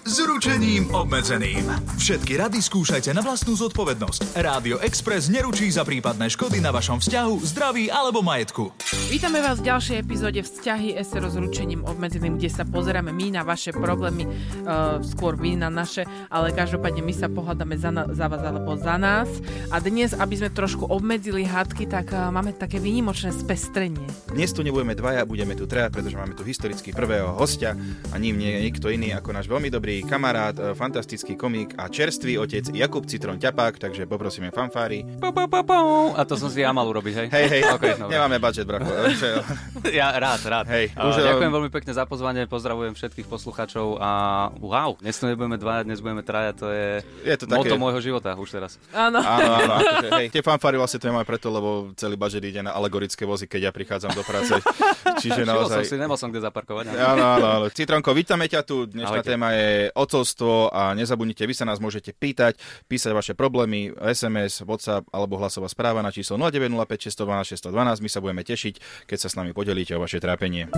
s ručením obmedzeným. Všetky rady skúšajte na vlastnú zodpovednosť. Rádio Express neručí za prípadné škody na vašom vzťahu, zdraví alebo majetku. Vítame vás v ďalšej epizóde Vzťahy SRO s ručením obmedzeným, kde sa pozeráme my na vaše problémy, uh, skôr vy na naše, ale každopádne my sa pohľadáme za, na, za vás alebo za nás. A dnes, aby sme trošku obmedzili hádky, tak uh, máme také výnimočné spestrenie. Dnes tu nebudeme dvaja, budeme tu treja, pretože máme tu historicky prvého hostia a ním nie je nikto iný ako náš veľmi dobrý kamarát, e, fantastický komik a čerstvý otec Jakub Citron Ťapák, takže poprosíme fanfári. A to som si ja mal urobiť, hej? Hej, hej, Okay, dobre. nemáme budget, bracho. Ja rád, rád. Hej, A už, ďakujem um, veľmi pekne za pozvanie, pozdravujem všetkých poslucháčov a wow, dnes tu nebudeme dvaja, dnes budeme traja, to je, Je to také- moto môjho života už teraz. Áno. Áno, áno, akože, hej, tie fanfáry vlastne to nemáme preto, lebo celý budget ide na alegorické vozy, keď ja prichádzam do práce. Čiže Všimol som naozaj... si, nemal som kde zaparkovať. Áno, áno, áno. Citronko, vítame ťa tu. Dnešná Ahojte. téma je ocovstvo a nezabudnite, vy sa nás môžete pýtať, písať vaše problémy, SMS, WhatsApp alebo hlasová správa na číslo 0905 612 612. My sa budeme tešiť, keď sa s nami podelíte o vaše trápenie.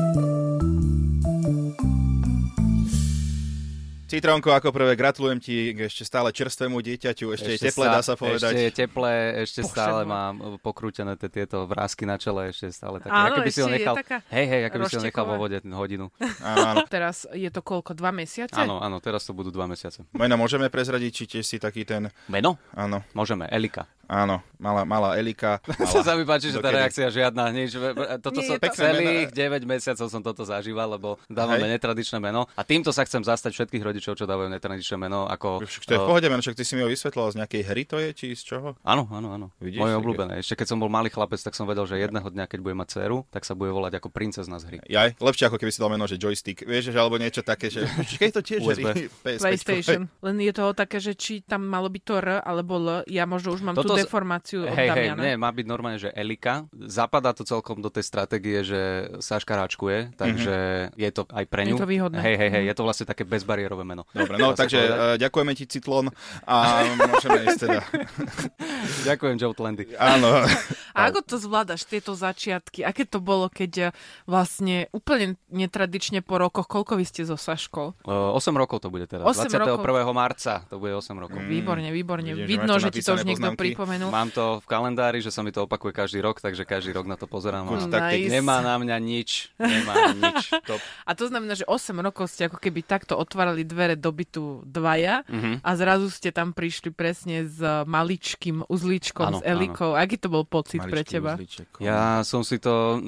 Citronko, ako prvé gratulujem ti k ešte stále čerstvému dieťaťu, ešte, je teplé, dá sa povedať. Ešte je teplé, ešte Bože stále môj. mám pokrútené tie- tieto vrázky na čele, ešte stále také. Áno, ako by si ho ešte je nechal, taká hej, hej, ako by si ho nechal vo vode hodinu. Áno, áno. Teraz je to koľko? Dva mesiace? Áno, áno, teraz to budú dva mesiace. Meno môžeme prezradiť, či tiež si taký ten... Meno? Áno, Môžeme, Elika. Áno, malá, malá Elika. Sa sa mi páči, že tá reakcia žiadna, nič. Toto Nie, som to- celých 9 mesiacov som toto zažíval, lebo dávame Hej. netradičné meno. A týmto sa chcem zastať všetkých rodičov, čo dávajú netradičné meno. Ako, Však to je v eh, pohode, meno, však ty si mi ho vysvetlil z nejakej hry to je, či z čoho? Áno, áno, áno. Vidíš, Moje obľúbené. Ešte keď som bol malý chlapec, tak som vedel, že jedného dňa, keď bude mať dceru, tak sa bude volať ako princezna z hry. Jaj, lepšie ako keby si dal meno, že joystick, vieš, že alebo niečo také, že keď to tiež USB. hry, PS5. PlayStation. Len je to také, že či tam malo byť to R alebo L. Ja možno už mám Toto tú deformáciu od Hej, nie, má byť normálne, že Elika. Zapadá to celkom do tej stratégie, že Saška ráčkuje, takže je to aj pre Je ňu. to výhodné. Hej, hej, hej, je to vlastne také bezbariérové meno. Dobre, no takže povedať. uh, ďakujeme ti Citlon a môžeme ísť teda. Ďakujem, Joe Tlendy. Áno. A ako to zvládaš, tieto začiatky? Aké to bolo, keď eh, vlastne úplne netradične po rokoch, koľko vy ste so Saškou? Uh, 8 rokov to bude teraz. 8 21. rokov. marca to bude 8 rokov. Výborne, výborne. vidím, že Vidno, že ti to už niekto poznámky. Pripomenul. Mám to v kalendári, že sa mi to opakuje každý rok, takže každý rok na to pozerám. Good A. Nice. nemá na mňa nič. Nemá nič. Top. A to znamená, že 8 rokov ste ako keby takto otvárali dvere do bytu dvaja Mhm. a zrazu ste tam prišli presne s maličkým uzlíčkom, Áno, s Elikou. Aký to bol pocit pre Maličký teba? uzlíček. Ja som si to e,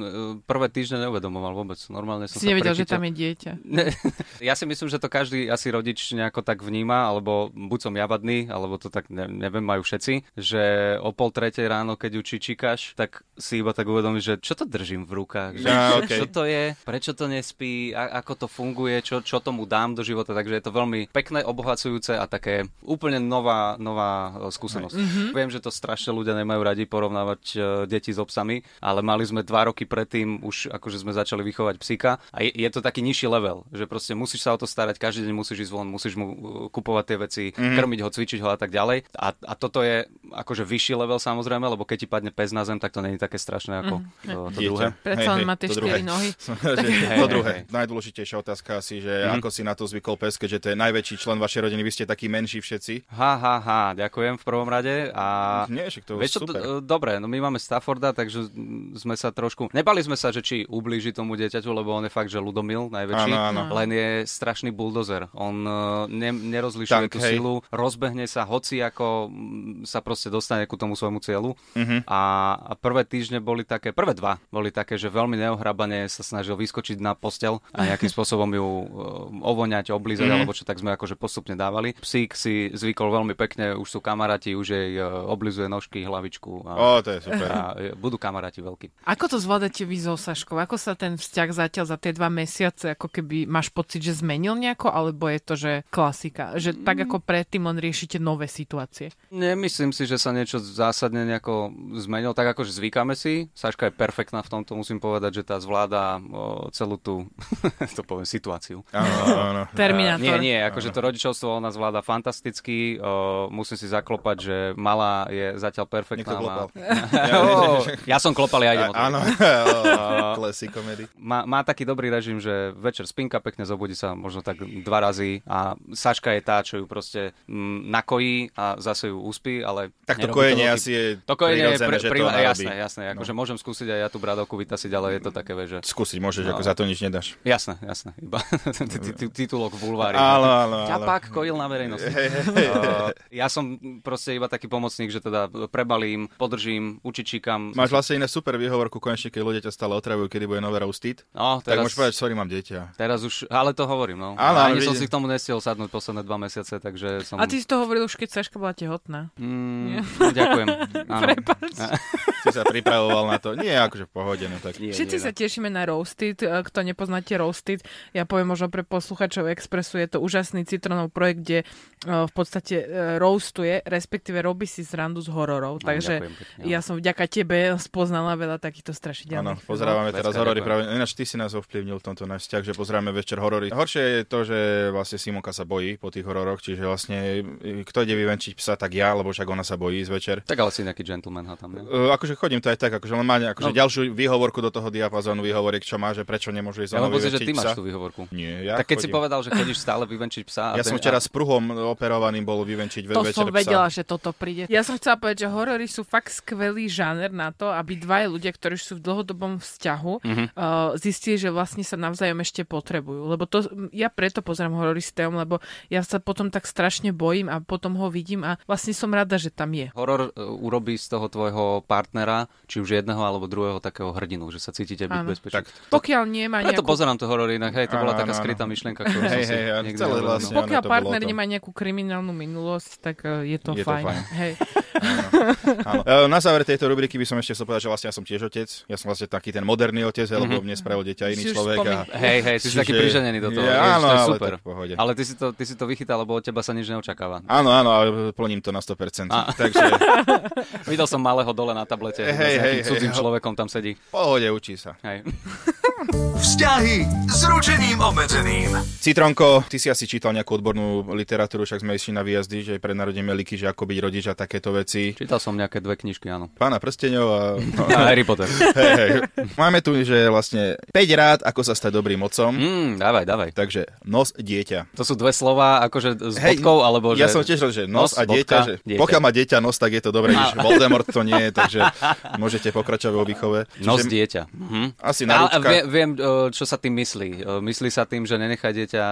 prvé týždne neuvedomoval vôbec. Normálne som Si sa nevedel, že prechytil. tam je dieťa. Ne, ja si myslím, že to každý asi rodič nejako tak vníma, alebo buď som javadný, alebo to tak ne, neviem, majú všetci, že o pol tretej ráno, keď ju čičikáš, tak si iba tak uvedomíš, že čo to držím v rukách, že čo, okej. čo to je, prečo to nespí, a, ako to funguje, čo, čo tomu dám do života, takže je to veľmi pekné, obohacujúce a také úplne nová, nová e, skúsenosť. Mm-hmm. Viem, že to strašne ľudia nemajú radi porovnávať e, deti s obsami, ale mali sme dva roky predtým už akože sme začali vychovať psíka a je, je to taký nižší level, že proste musíš sa o to starať, každý deň musíš ísť von, musíš mu uh, kupovať tie veci, mm-hmm. krmiť ho, cvičiť ho a tak ďalej. A, a toto je akože vyšší level samozrejme, lebo keď ti padne pes na zem, tak to není také strašné ako mm-hmm. to, to Dieťa. druhé. Len hej, má tie štyri druhé. nohy. že, Hej, to druhé. hej. Najdôležitejšia otázka asi, že ako si na to zvykol pes, keďže to je najväčší člen vašej rodiny, vy ste takí menší všetci. Ha, ha, ha, ďakujem v prvom rade. A Nie, však to Vieš super. d- dobre, no my máme Stafforda, takže mm, sme sa trošku... Nebali sme sa, že či ublíži tomu dieťaťu, lebo on je fakt, že ľudomil najväčší. Áno, áno. Len je strašný buldozer. On uh, ne, nerozlišuje Tank, tú hej. silu, rozbehne sa, hoci ako mm, sa proste dostane ku tomu svojmu cieľu. Uh-huh. A, a prvé týždne boli také, prvé dva boli také, že veľmi neohrabane sa snažil vyskočiť na postel a nejakým spôsobom ju uh, ovoňať, oblízať, uh-huh. alebo čo tak sme akože postupne dávali. Psík si zvykol veľmi pekne, už sú kamaráti, už jej uh, oblizuje nožky, hlavičku. A, o, to je super. A budú kamaráti veľkí. Ako to zvládate vy so Saškou? Ako sa ten vzťah zatiaľ za tie dva mesiace, ako keby máš pocit, že zmenil nejako, alebo je to, že klasika? Že tak ako predtým len riešite nové situácie? Nemyslím si, že sa niečo zásadne nejako zmenilo, tak akože zvykáme si. Saška je perfektná v tomto, musím povedať, že tá zvláda o, celú tú, to poviem, situáciu. Áno, áno. Terminátor. Nie, nie, akože to rodičovstvo ona zvláda fantasticky. O, musím si zaklopať, že malá je zatiaľ perfektná. Klopal. ja som klopal, ja idem Áno. Má, má taký dobrý režim, že večer spinka, pekne zobudí sa možno tak dva razy a Saška je tá, čo ju proste m, nakojí a zase ju uspí, ale... Tak to kojenie asi je To kojenie je pre, že pri, to jasné, jasné, akože no. môžem skúsiť aj ja tú bradovku vytasiť, ale je to také, že... Skúsiť môžeš, no. ako za to nič nedáš. Jasné, jasné, iba titulok v bulvári. Áno, áno, áno. Ťapák kojil na verejnosti. Ja som proste iba taký pomocník, že teda prebalím, podržím, učičíkam. Máš vlastne iné super výhovorku, konečne, keď ľudia ťa stále otravujú, kedy bude nové roasted. No, teraz, tak môžeš povedať, sorry, mám dieťa. Teraz už, ale to hovorím, no. Áno, Ani som si k tomu nestiel sadnúť posledné dva mesiace, takže som... A ty si to hovoril už, keď Saška bola tehotná. Mm, ďakujem. Prepač. Si sa pripravoval na to. Nie, akože v pohode, no tak. Nie, Všetci nie, sa tešíme na Roasted. E, kto nepoznáte Roasted, ja poviem možno pre posluchačov Expressu, je to úžasný citronov projekt, kde e, v podstate e, roastuje, respektíve robí si srandu z hororov. No, Takže pekne, ja som vďaka tebe spoznala veľa takýchto strašidelných. Áno, pozerávame no, teraz horory. Práve, ináč ty si nás ovplyvnil v tomto náš vzťah, že pozeráme večer horory. Horšie je to, že vlastne Simonka sa bojí po tých hororoch, čiže vlastne kto ide vyvenčiť psa, tak ja, lebo však ona sa bojí z večer. Tak ale si nejaký gentleman ha tam, ne? Uh, akože chodím to aj tak, akože len má akože no. ďalšiu výhovorku do toho diapazónu výhovoriek, čo má, že prečo nemôže ísť ja mám že ty psa. máš tú výhovorku. Nie, ja Tak keď chodím. si povedal, že chodíš stále vyvenčiť psa. ja ten, som včera a... s pruhom operovaným bol vyvenčiť to večer som vedela, že toto príde. Ja som chcela povedať, že horory sú fakt skvelý žáner na to, aby dvaja ľudia, ktorí sú v dlhodobom vzťahu, mm-hmm. uh, zistili, že vlastne sa navzájom ešte potrebujú. Lebo to, ja preto pozerám horory s Teom, lebo ja sa potom tak strašne bojím a potom ho vidím a vlastne som rada, že tam je. Horor uh, urobí z toho tvojho partnera, či už jedného alebo druhého takého hrdinu, že sa cítite byť bezpečný. Tak, to... Pokiaľ nemá nejakú... Preto pozerám to horor inak, hej, to bola taká skrytá myšlienka, ktorú hej, som hej, si niekde celé vlastne, Pokiaľ partner nemá nejakú kriminálnu minulosť, tak uh, je to je fajn. To fajn. Hej. Áno. Na záver tejto rubriky by som ešte chcel povedať, že vlastne ja som tiež otec. Ja som vlastne taký ten moderný otec, mm-hmm. lebo mne spravil dieťa iný človek. A... Hej, hej, ty si taký priženený do toho. Áno, to je super. To. Ale ty si, to, ty si to vychytal, lebo od teba sa nič neočakáva. Áno, áno, ale plním to na 100%. A. Takže... Videl som malého dole na tablete, hej, hej, hej, cudzým hej, človekom tam sedí. Pohode, učí sa. Hej. Vzťahy s ručením obmedzeným. Citronko, ty si asi čítal nejakú odbornú literatúru, však sme išli na výjazdy, že pred narodením Liky, že ako byť rodič a takéto veci. Čítal som nejaké dve knižky, áno. Pána prsteňov a... A Harry Potter. Hey, hey. Máme tu, že vlastne 5 rád, ako sa stať dobrým otcom. Mm, dávaj, dávaj. Takže nos, dieťa. To sú dve slova, akože s hey, bodkou, alebo že... Ja som tiež že nos, nos a dieťa, bodka, že dieťa. pokiaľ má dieťa nos, tak je to dobré, a... Voldemort to nie je, takže môžete pokračovať vo výchove. Čiže... Nos dieťa. Mhm. Asi na a, viem, viem, čo sa tým myslí. Myslí sa tým, že nenechá dieťa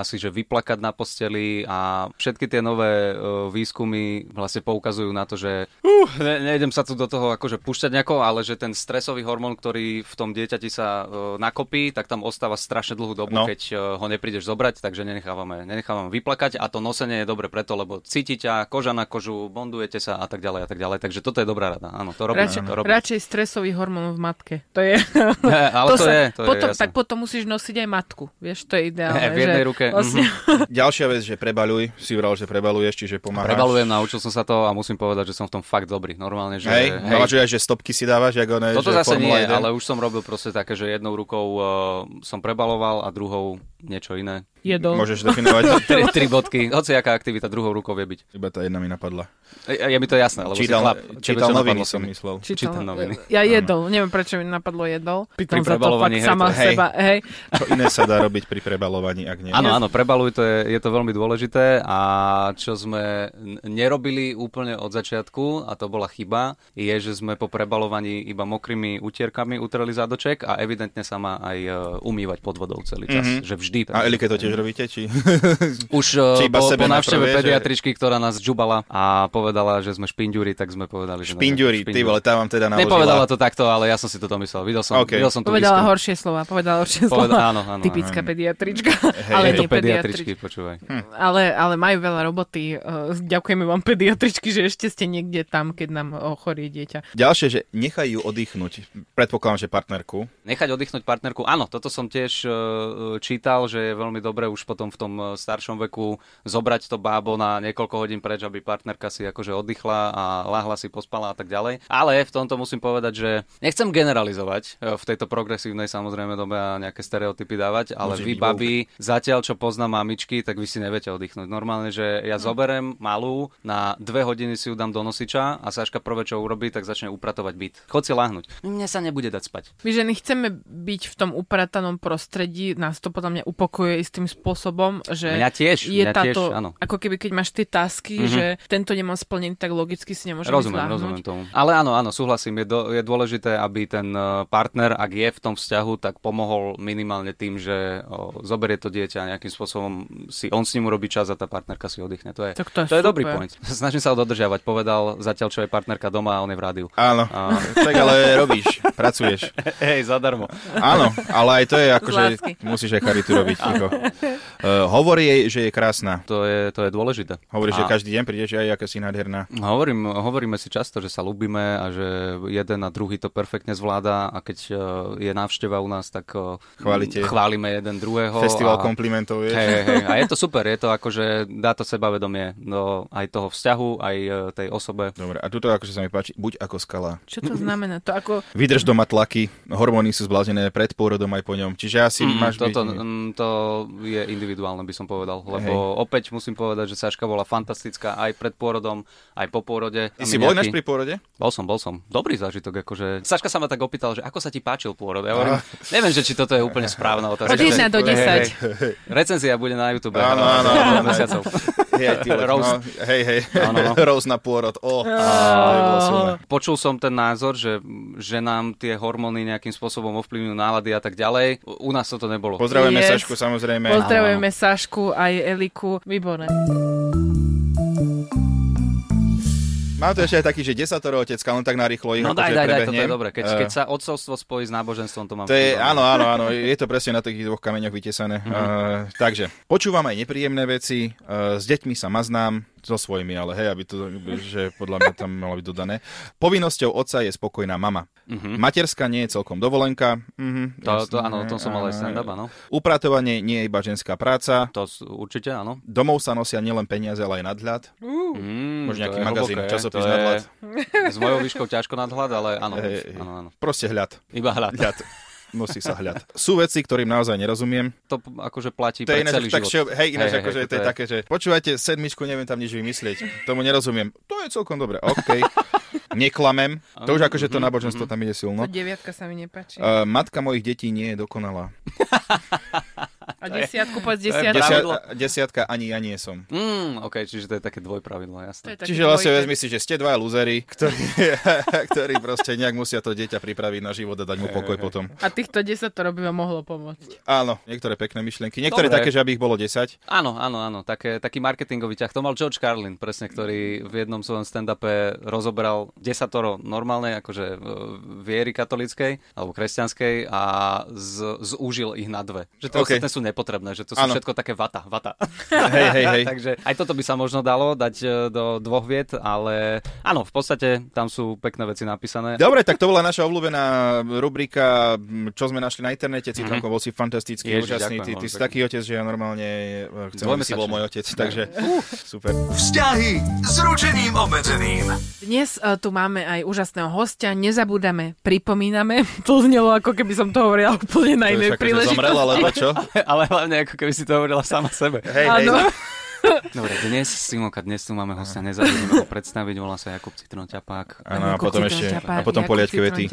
asi že vyplakať na posteli a všetky tie nové výskumy vlastne poukazujú na to, že uh, ne, nejdem sa tu do toho akože púšťať nejako, ale že ten stresový hormón, ktorý v tom dieťati sa nakopí, tak tam ostáva strašne dlhú dobu, no. keď ho neprídeš zobrať, takže nenechávame, nenechávame vyplakať a to nosenie je dobre preto, lebo cítite koža na kožu, bondujete sa a tak ďalej a tak ďalej. Takže toto je dobrá rada. Áno, to robí. Radšej, to robí. radšej stresový hormón v matke. To je... Ne, ale to, to, sa, je, to potom, je tak potom musíš nosiť aj matku. Vieš, to je ideálne. Ne, v jednej že ruke. Vlastne... Mm-hmm. Ďalšia vec, že prebaluj. Si vral, že prebaluješ, čiže pomáhaš. Prebalujem, naučil som sa to a musím povedať, že som v tom fakt dobrý. Normálne, že... Hej, hej. Navažuješ, že stopky si dávaš, ako ne, Toto že zase nie, 1. ale už som robil proste také, že jednou rukou uh, som prebaloval a druhou niečo iné. Jedol. Môžeš definovať. tri, tri bodky. Hoci aká aktivita druhou rukou vie byť. Iba tá jedna mi napadla. Je, je mi to jasné, lebo čítal, si chlap. Čítal noviny som myslel. Čítal, čítal noviny. Ja jedol, neviem prečo mi napadlo jedol. Pri prebalovaní, sama hej. seba. Hej. Čo iné sa dá robiť pri prebalovaní, ak nie? Áno, áno, prebaluj, to je, je to veľmi dôležité a čo sme nerobili úplne od začiatku, a to bola chyba, je, že sme po prebalovaní iba mokrými utierkami utreli zádoček a evidentne sa má aj e, umývať pod vodou celý čas. Mhm. Mm-hmm. Že vždy vždy. A Elike to tiež robíte? Či... Už Či uh, iba po, sebe po návšteve najprv, že- pediatričky, ktorá nás džubala a povedala, že sme špindúri, tak sme povedali, že... Špindúri, ty vole, tá vám teda naložila. Nepovedala to takto, ale ja som si to domyslel. Videl som, OK. videl som Povedala výskum. horšie slova, povedala horšie Poveda- slova. áno, áno, Typická áno. pediatrička, Hej, ale Je nie to pediatričky, počúvaj. Ale, ale majú veľa roboty. Uh, ďakujeme vám pediatričky, že ešte ste niekde tam, keď nám ochorie dieťa. Ďalšie, že nechajú ju oddychnúť. Predpokladám, že partnerku. Nechať oddychnúť partnerku. Áno, toto som tiež e, čítal, že je veľmi dobré už potom v tom e, staršom veku zobrať to bábo na niekoľko hodín preč, aby partnerka si akože oddychla a láhla si, pospala a tak ďalej. Ale v tomto musím povedať, že nechcem generalizovať e, v tejto progresívnej samozrejme dobe a nejaké stereotypy dávať, ale Môže vy, babi, zatiaľ čo poznám mamičky, tak vy si neviete oddychnúť. Normálne, že ja zoberem malú, na dve hodiny si ju dám do nosiča a Saška prvé, čo urobí, tak začne upratovať byt. Chod si láhnuť. Mne sa nebude dať spať. My ženy chceme byť v tom upratanom prostredí, nás to podľa mňa upokojuje istým spôsobom, že Mňa tiež, je mňa táto, tiež, áno. ako keby keď máš tie tasky, Mhm. že tento nemám splnený, tak logicky si nemôžem Rozumiem, ísť láhnuť. rozumiem tomu. Ale áno, áno, súhlasím. Je, do, je dôležité, aby ten e, partner, ak je v tom vzťahu, tak pomohol minimálne tým, že o, zoberie to dieťa a nejakým spôsobom si on s ním urobí čas a tá partnerka si oddychne. To je, Tak to je to je dobrý point. Snažím sa ho dodržiavať. Povedal zatiaľ, čo je partnerka doma a on je v rádiu. Áno, A- tak ale robíš, pracuješ. Hej, zadarmo. Áno, ale aj to je ako, že musíš aj charitu robiť. Ako. Uh, hovorí jej, že je krásna. To je, to je dôležité. Hovorí, že A- každý deň príde, že aj aká si nádherná. Hovorím, hovoríme si často, že sa ľúbime a že jeden a druhý to perfektne zvláda a keď e, je návšteva u nás, tak e, Chválite. chválime jeden druhého. Festival a... komplimentov, vieš. Hej, hej. A je to super, je to akože dá to sebavedomie do aj toho vzťahu, aj tej osobe. Dobre, a tuto akože sa mi páči, buď ako skala. Čo to znamená? To ako... Vydrž doma tlaky, hormóny sú zblázené pred pôrodom aj po ňom. Čiže asi Mm, máš toto, byť... to je individuálne, by som povedal, lebo opäť musím povedať, že Saška bola fantastická aj pred pôrodom, aj po pôrode. Ty A si bol nejaký- ináč pri pôrode? Bol som, bol som. Dobrý zážitok, akože... Saška sa ma tak opýtal, že ako sa ti páčil pôrod. Ja hovorím, neviem, že či toto je úplne správna otázka. Od 1 do 10. Hej, hej, hej. Recenzia bude na YouTube. Áno, áno, áno. Hej, ty, Roast. no, hej, hej. Áno, no. Rose na pôrod. Oh, to. Počul som ten názor, že, že nám tie hormóny nejakým spôsobom ovplyvňujú nálady a tak ďalej. U nás toto nebolo. Pozdravujeme Yes. Sašku, samozrejme. Pozdravujeme Sašku aj Eliku. Výborné. Mám tu ešte aj taký, že desatoro otecka, len tak narýchlo ich No akože daj, daj, daj, toto je dobre. Keď, Eh, keď sa odcovstvo spojí s náboženstvom, to mám. To je, áno, áno, áno, je to presne na takých dvoch kameňoch vytesané. Mhm. Uh, takže, počúvam aj nepríjemné veci, uh, s deťmi sa maznám, so svojimi, ale hej, aby to, že podľa mňa tam malo byť dodané. Povinnosťou otca je spokojná mama. Mhm. Materská nie je celkom dovolenka. Mhm, To, to, jasné, áno, o tom som mal aj stand-up, áno. Upratovanie nie je iba ženská práca. To určite, áno. Domov sa nosia nielen peniaze, ale aj nadhľad. Mm, Možno to nejaký magazín, hlboké, časopis to je nadhľad. S mojou výškou ťažko nadhľad, ale áno, Hej, áno, áno. Proste hľad. Iba hľad. Hľad. Nosí sa hľad. Sú veci, ktorým naozaj nerozumiem. To akože platí To je pre ináč, celý tak život. hej, ináč, Hej, akože hej, to je také, že počúvajte, sedmičku, neviem tam nič vymyslieť. Tomu nerozumiem. To je celkom dobre. OK. Neklamem. To už akože to Mhm, náboženstvo tam ide silno. To deviatka sa mi nepáči. Uh, matka mojich detí nie je dokonalá. Desiatku, to je desiatku. Desia- desiatka ani ja nie som. Mm, OK, čiže to je také dvojpravidlo, To jasné. Čiže vlastne dvojité. vezmi si, že ste dva lúzery, ktorí, ktorí proste nejak musia to dieťa pripraviť na život a dať mu pokoj potom. A týchto 10 to robí vám mohlo pomôcť. Áno, niektoré pekné myšlienky. Niektoré Dobre. také, že aby ich bolo 10. Áno, áno, áno, také, taký marketingový ťah. To mal George Carlin, presne, ktorý v jednom svojom stand-upe rozoberal desatoro normálnej, akože e, viery katolíckej alebo kresťanskej a z, zúžil ich na dve. Že tie OK. ostatné sú nepotrebné, že to sú Áno. všetko také vata, vata. Hej, hej, hej. Takže aj toto by sa možno dalo dať e, do dvoch viet, ale áno, v podstate tam sú pekné veci napísané. Dobre, tak to bola naša obľúbená rubrika, čo sme našli na internete. Citronko, bol si fantastický, Mhm. Ježiš, úžasný. Ty, ďakujem ty veľmi si taký otec, že ja normálne e, chcem, aby si bol môj otec. Takže super. Vzťahy s ručením obmedzeným. Dnes uh, tu máme aj úžasného hostia. Nezabúdame, pripomíname. To znelo, ako keby som to hovorila úplne na inej však, že zomrel, príležitosti. alebo čo? ale hlavne ako keby si to hovorila sama sebe. Hej, hej. Dobre, dnes, Simonka, dnes tu máme hostia, nezabudneme ho predstaviť, volá sa Jakub Citron Ťapák. Áno, a potom ešte, a potom poliačke vety.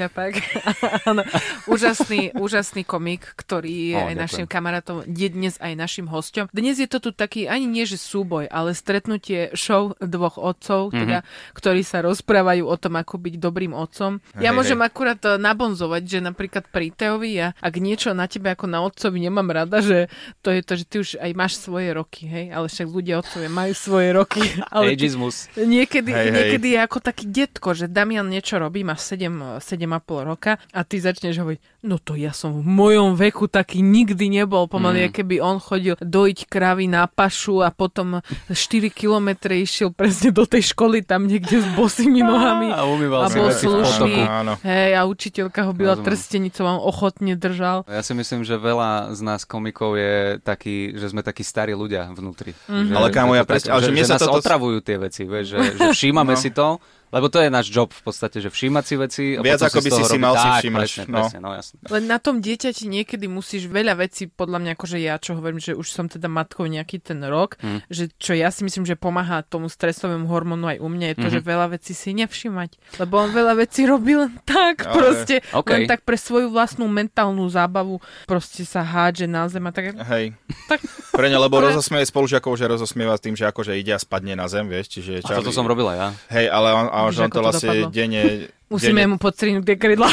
Áno, úžasný, úžasný komik, ktorý je o, aj našim kamarátom, je dnes aj našim hosťom. Dnes je to tu taký, ani nie že súboj, ale stretnutie show dvoch otcov, mm-hmm. teda, ktorí sa rozprávajú o tom, ako byť dobrým otcom. Ja hej, môžem hej. akurát eh, nabonzovať, že napríklad pri Teovi, ja, ak niečo na tebe ako na otcovi nemám rada, že to je to, že ty už aj máš svoje roky, hej, ale však ľudia otcovia majú svoje roky. Ale Ageismus. Niekedy, hej, niekedy hej. je ako taký detko, že Damian niečo robí, má 7, 7,5 roka a ty začneš hovoriť, no to ja som v mojom veku taký nikdy nebol. Pomaly, mm. keby on chodil dojiť kravy na pašu a potom 4 kilometre išiel presne do tej školy tam niekde s bosými nohami. A umýval a bol slušný. Hej, a učiteľka ho byla trstenicou on ochotne držal. Ja si myslím, že veľa z nás komikov je taký, že sme takí starí ľudia vnútri. Mm-hmm. Že, ale kámo, ja presne, ale že, že, že nás toto... otravujú tie veci, vieš, že, že všímame no. si to lebo to je náš job v podstate, že všímať si veci. A Viac ako by si si mal si všímať. Presne, no. presne, no jasne. Len na tom dieťati niekedy musíš veľa vecí, podľa mňa akože ja, čo hovorím, že už som teda matkou nejaký ten rok, hmm. že čo ja si myslím, že pomáha tomu stresovému hormónu aj u mňa, je to, hmm. že veľa vecí si nevšímať. Lebo on veľa vecí robí len tak, Ale... proste, okay. len tak pre svoju vlastnú mentálnu zábavu proste sa hádže na zem a tak. Hej. Tak... Pre ne, lebo rozosmieje spolužiakov, že rozosmieva tým, že akože ide a spadne na zem, vieš, čiže... A toto som robila ja. Hej, ale on, a že on to vlastne denne Musíme denne, mu podstrihnúť tie krydla.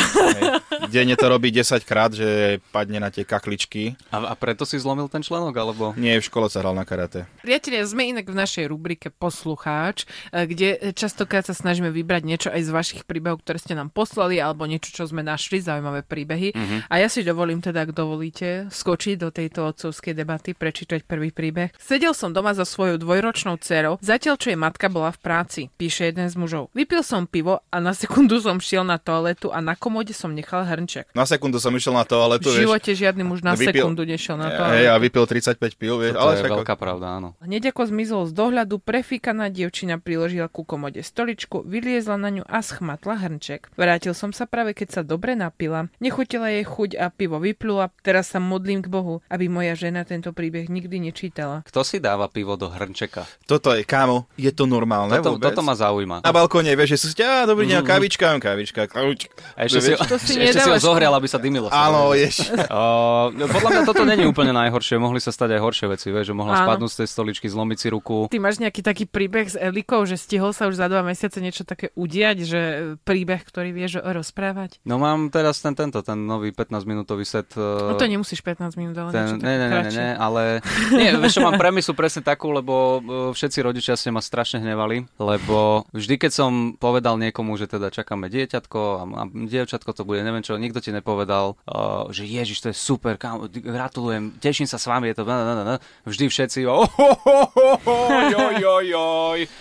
Denne to robí 10 krát, že padne na tie kakličky. A, a preto si zlomil ten členok, alebo? Nie, v škole sa hral na karate. Priatelia, sme inak v našej rubrike Poslucháč, eh, kde častokrát sa snažíme vybrať niečo aj z vašich príbehov, ktoré ste nám poslali, alebo niečo, čo sme našli, zaujímavé príbehy. Uh-huh. A ja si dovolím teda, ak dovolíte, skočiť do tejto otcovskej debaty, prečítať prvý príbeh. Sedel som doma so svojou dvojročnou dcerou, zatiaľ čo jej matka bola v práci, píše jeden z mužov. Vypil som pivo a na sekundu som šiel na toaletu a na komode som nechal hrnček. Na sekundu som išiel na toaletu. V živote vieš, žiadny muž na vypil, sekundu nešiel na toaletu. Hej, a vypil 35 pil, vieš. To, ale je veľká pravda, áno. Hneď ako zmizol z dohľadu, prefíkaná dievčina priložila ku komode stoličku, vyliezla na ňu a schmatla hrnček. Vrátil som sa práve, keď sa dobre napila. Nechutila jej chuť a pivo vyplula. Teraz sa modlím k Bohu, aby moja žena tento príbeh nikdy nečítala. Kto si dáva pivo do hrnčeka? Toto je, kámo, je to normálne toto, toto ma zaujíma. Na balkóne, vieš, že sú ste, dobrý deň, mm-hmm. kavička, kavička, kavička. A ešte, si, to si, ešte si ho zohrial, aby sa dymilo. Áno, ješ. Uh, podľa mňa toto není úplne najhoršie, mohli sa stať aj horšie veci, vieš, že mohla Áno. spadnúť z tej stoličky, zlomiť si ruku. Ty máš nejaký taký príbeh s Elikou, že stihol sa už za dva mesiace niečo také udiať, že príbeh, ktorý vieš rozprávať? No mám teraz ten tento, ten nový 15-minútový set. Uh, no to nemusíš 15 minút, ale ten, ne, ne, ne, ne, ale nie, vieš, čo mám premisu presne takú, lebo uh, všetci rodičia ste ma strašne hnevali, lebo vždy, keď som povedal niekomu, že teda čakáme dieťatko a, a dievčatko to bude, neviem čo, nikto ti nepovedal, uh, že ježiš, to je super, kam, gratulujem, teším sa s vami, je to... Vždy všetci, oj,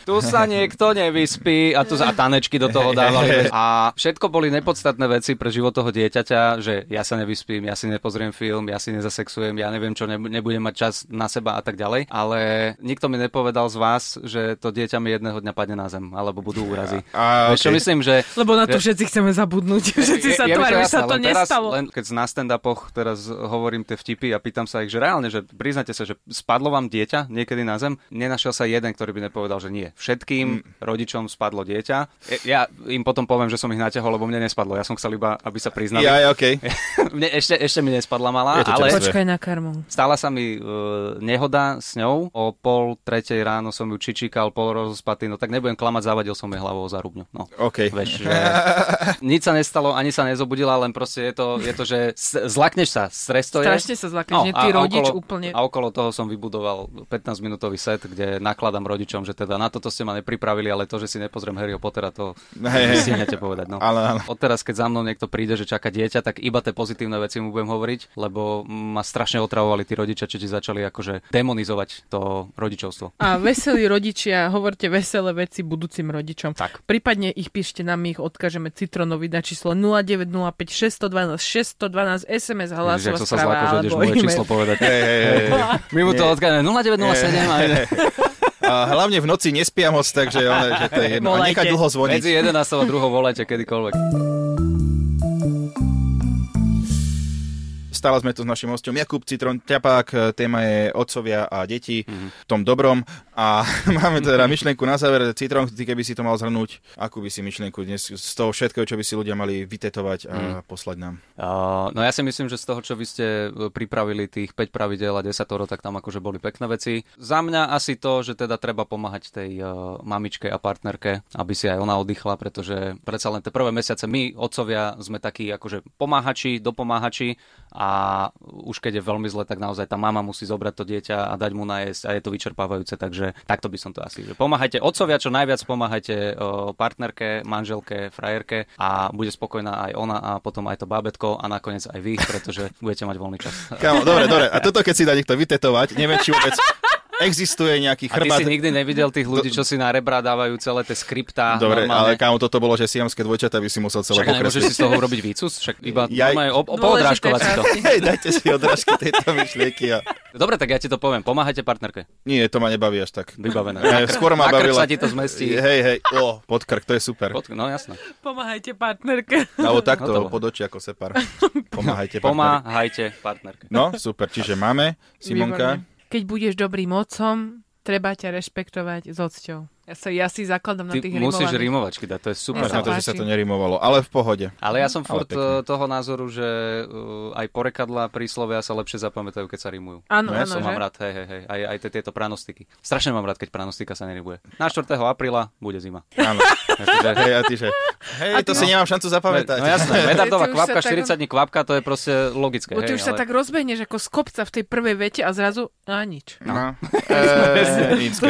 tu sa niekto nevyspí a tu a tanečky do toho dávali. A všetko boli nepodstatné veci pre život toho dieťaťa, že ja sa nevyspím, ja si nepozriem film, ja si nezasexujem, ja neviem čo, nebudem mať čas na seba a tak ďalej. Ale nikto mi nepovedal z vás, že to dieťa mi jedného dňa padne na zem, alebo budú úrazy. A, okay. čo myslím, že... Lebo na to všetci chceme zabudnúť. Všetci sa tvárime, že sa to nestalo. Len keď na stand-upoch teraz hovorím tie vtipy a pýtam sa ich, že reálne, že priznate sa, že spadlo vám dieťa niekedy na zem, nenašiel sa jeden, ktorý by nepovedal, že nie. Všetkým mm. rodičom spadlo dieťa. Ja im potom poviem, že som ich naťahol, lebo mne nespadlo. Ja som chcel iba, aby sa priznali. Ja, okay. mne ešte, ešte mi nespadla malá, ale... Počkaj na karmu. Stala sa mi uh, nehoda s ňou. O pol tretej ráno som ju čičíkal, pol rozospatý, no tak nebudem klamať, zavadil som jej hlavou za rubňu. No. Okay. Veš, že nič sa nestalo, ani sa nezobudila, len proste je to, je to že zlakneš sa, stres to je. Strašne sa zlakneš, no, ty rodič okolo, úplne. A okolo toho som vybudoval 15-minútový set, kde nakladám rodičom, že teda na toto ste ma nepripravili, ale to, že si nepozriem Harryho Pottera, to hey, hey. povedať. No. Ale, ale. Odteraz, keď za mnou niekto príde, že čaká dieťa, tak iba tie pozitívne veci mu budem hovoriť, lebo ma strašne otravovali tí rodičia, či ti začali akože demonizovať to rodičovstvo. A veselí rodičia, hovorte veselé veci budúcim rodičom. Tak. Prípadne ich píšte nám, my ich odkážeme Citronovi na číslo 0905 612 612 SMS hlasová správa. Sa zlako, že moje číslo povedať. Hey, hey, hey. My mu to odkážeme 0907. A hlavne v noci nespia moc, takže ale, že to je jedno. A nechať dlho zvoniť. Medzi 11 a 2 volajte kedykoľvek stále sme tu s našim hostom Jakub Citron Ťapák, téma je otcovia a deti mm-hmm. v tom dobrom a máme teda myšlienku na záver. Citron, ty keby si to mal zhrnúť, akú by si myšlienku dnes z toho všetkého, čo by si ľudia mali vytetovať a mm. poslať nám? Uh, no ja si myslím, že z toho, čo vy ste e, pripravili tých 5 pravidel a 10 tak tam akože boli pekné veci. Za mňa asi to, že teda treba pomáhať tej uh, mamičke a partnerke, aby si aj ona oddychla, pretože predsa len tie prvé mesiace my, otcovia, sme takí akože pomáhači, dopomáhači a už keď je veľmi zle, tak naozaj tá mama musí zobrať to dieťa a dať mu najesť a je to vyčerpávajúce, takže takto by som to asi. Že pomáhajte otcovia, čo najviac pomáhajte partnerke, manželke, frajerke a bude spokojná aj ona a potom aj to bábetko a nakoniec aj vy, pretože budete mať voľný čas. Kámo, dobre, dobre. A toto keď si dá niekto vytetovať, neviem, či vôbec existuje nejaký chrbát. A ty si nikdy nevidel tých ľudí, čo si na rebra dávajú celé tie skriptá. Dobre, normálne. ale kámo, toto bolo, že siamské dvojčata by si musel celé Však nemôžeš si z toho urobiť výcus? Však iba ja... poodrážkovať si to. Hej, dajte si odrážky tejto myšlienky. A... Dobre, tak ja ti to poviem. Pomáhajte partnerke. Nie, to ma nebaví až tak. Vybavené. Ja, skôr ma bavila. sa ti to zmestí. Hej, hej, o, podkrk, to je super. Pod, no jasné. Pomáhajte partnerke. Alebo takto, no pod oči ako separ. Pomáhajte partnerke. Pomáhajte partnerke. No, super, čiže máme, Simonka. Keď budeš dobrým otcom, treba ťa rešpektovať s odsťou. Ja, sa, ja si zakladám Ty na tých musíš rimovačky dať, to je super. Na to, že sa to nerimovalo, ale v pohode. Ale ja som furt eh, toho názoru, že uh, aj porekadla, príslovia sa lepšie zapamätajú, keď sa rimujú. Áno, no, ja áno, som že? mám rád, hej, hej, hej, aj, aj tieto pranostiky. Strašne mám rád, keď pranostika sa nerimuje. Na 4. apríla bude zima. Áno. hej, a ty že... Hej, to no. si nemám šancu zapamätať. No jasné, medardová kvapka, 40 dní kvapka, to je proste logické. Bo ty už sa tak rozbehneš ako z kopca v tej prvej vete a zrazu a nič. No.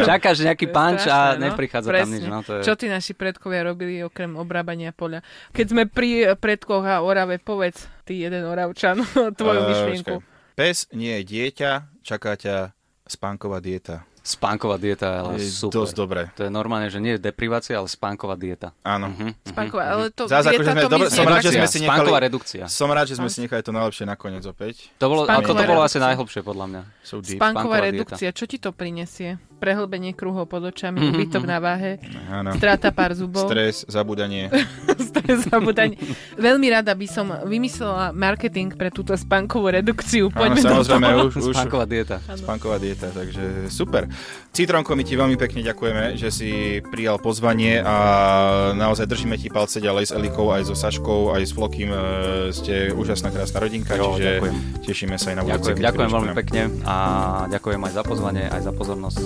Čakáš nejaký panč a neprichádza tam nič. No, to je... Čo tí naši predkovia robili okrem obrábania poľa? Keď sme pri predkoch a orave, povedz ty jeden oravčan tvoju uh, myšlienku. Pes nie je dieťa, čaká ťa spánková dieta. Spánková dieta ale je super. dosť dobré. To je normálne, že nie je deprivácia, ale spánková dieta. Áno. Uh-huh. Spánková, ale to Zás, dieta sme, to dobre, som rád, že sme si nechali, Spánková redukcia. Som rád, že sme si nechali to najlepšie nakoniec opäť. To bolo, ale toto bolo asi najhlbšie podľa mňa. So Spánková redukcia, čo ti to prinesie? Prehlbenie kruhov pod očami, mm-hmm. ubytok na váhe, Áno. strata pár zubov. Stres, zabudanie. Stres, zabudanie. Veľmi rada by som vymyslela marketing pre túto spánkovú redukciu. Poďme Áno, samozrejme, už, už, Spánková dieta. Spánková dieta, takže super. Citronko, my ti veľmi pekne ďakujeme, že si prijal pozvanie a naozaj držíme ti palce ďalej s Elikou, aj so Saškou, aj s Flokým. E, ste úžasná, krásna rodinka, jo, čiže ďakujem. tešíme sa aj na budúce. Ďakujem, ďakujem veľmi pekne a ďakujem aj za pozvanie, aj za pozornosť